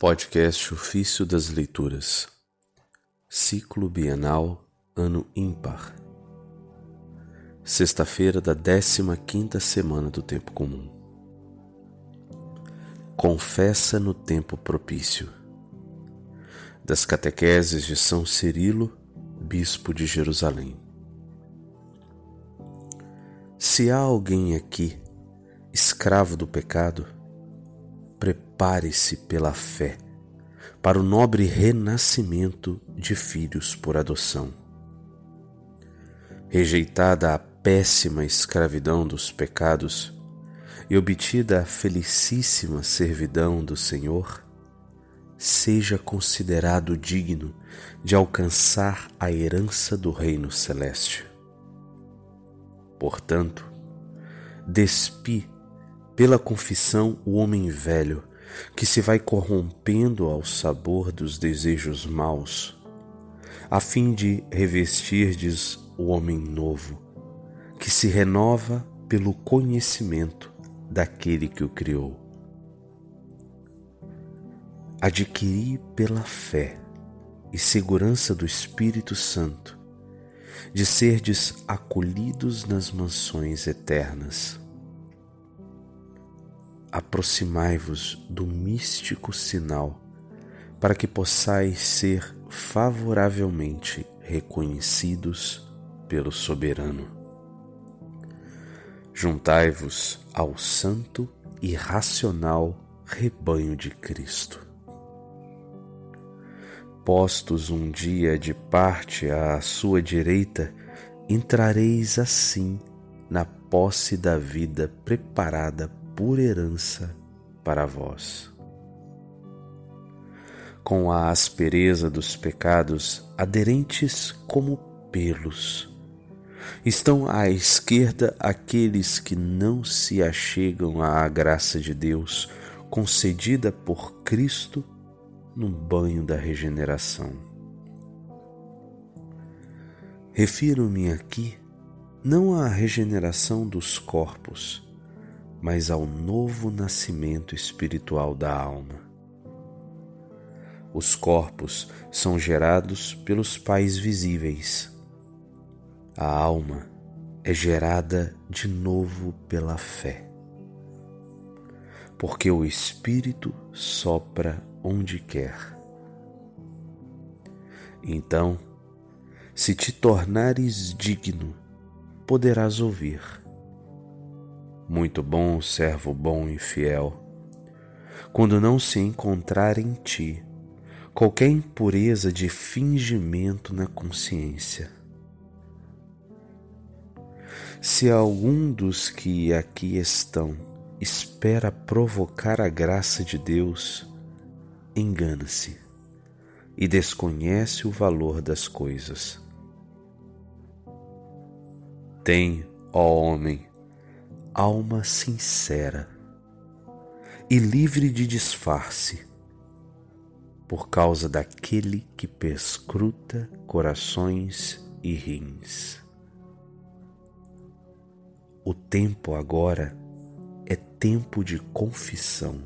Podcast Ofício das Leituras, Ciclo Bienal, Ano Ímpar, Sexta-feira da 15ª Semana do Tempo Comum. Confessa no Tempo Propício, das Catequeses de São Cirilo, Bispo de Jerusalém. Se há alguém aqui, escravo do pecado, prepare-se pela fé para o nobre renascimento de filhos por adoção. Rejeitada a péssima escravidão dos pecados e obtida a felicíssima servidão do Senhor, seja considerado digno de alcançar a herança do Reino Celeste. Portanto, despi pela confissão o homem velho, que se vai corrompendo ao sabor dos desejos maus, a fim de revestirdes o homem novo, que se renova pelo conhecimento daquele que o criou. Adquiri pela fé e segurança do Espírito Santo, de serdes acolhidos nas mansões eternas aproximai-vos do místico sinal, para que possais ser favoravelmente reconhecidos pelo Soberano. Juntai-vos ao santo e racional rebanho de Cristo. Postos um dia de parte à sua direita, entrareis assim na posse da vida preparada por herança para vós. Com a aspereza dos pecados aderentes como pelos, estão à esquerda aqueles que não se achegam à graça de Deus concedida por Cristo no banho da regeneração. Refiro-me aqui não à regeneração dos corpos, mas ao novo nascimento espiritual da alma. Os corpos são gerados pelos pais visíveis. A alma é gerada de novo pela fé. Porque o Espírito sopra onde quer. Então, se te tornares digno, poderás ouvir muito bom, servo bom e fiel, quando não se encontrar em ti qualquer impureza de fingimento na consciência. Se algum dos que aqui estão espera provocar a graça de Deus, engana-se e desconhece o valor das coisas. Tem, ó homem, alma sincera e livre de disfarce, por causa daquele que perscruta corações e rins. O tempo agora é tempo de confissão.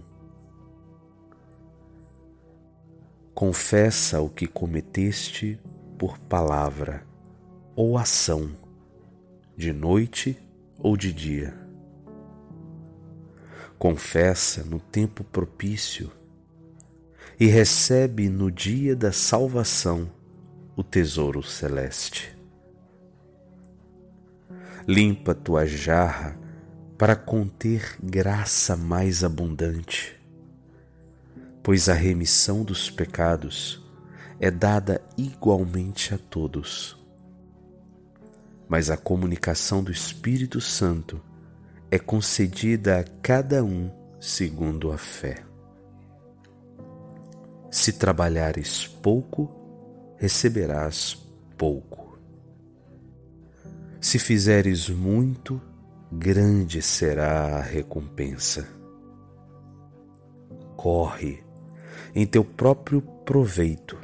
Confessa o que cometeste por palavra ou ação, de noite ou de dia confessa no tempo propício e recebe no dia da salvação o tesouro celeste. Limpa tua jarra para conter graça mais abundante, pois a remissão dos pecados é dada igualmente a todos. Mas a comunicação do Espírito Santo é concedida a cada um segundo a fé. Se trabalhares pouco, receberás pouco. Se fizeres muito, grande será a recompensa. Corre em teu próprio proveito,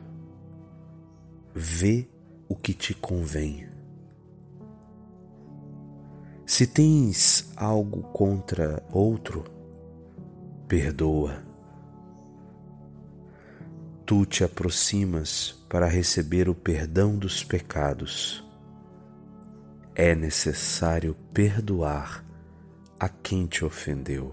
vê o que te convém se tens algo contra outro, perdoa. tu te aproximas para receber o perdão dos pecados. É necessário perdoar a quem te ofendeu.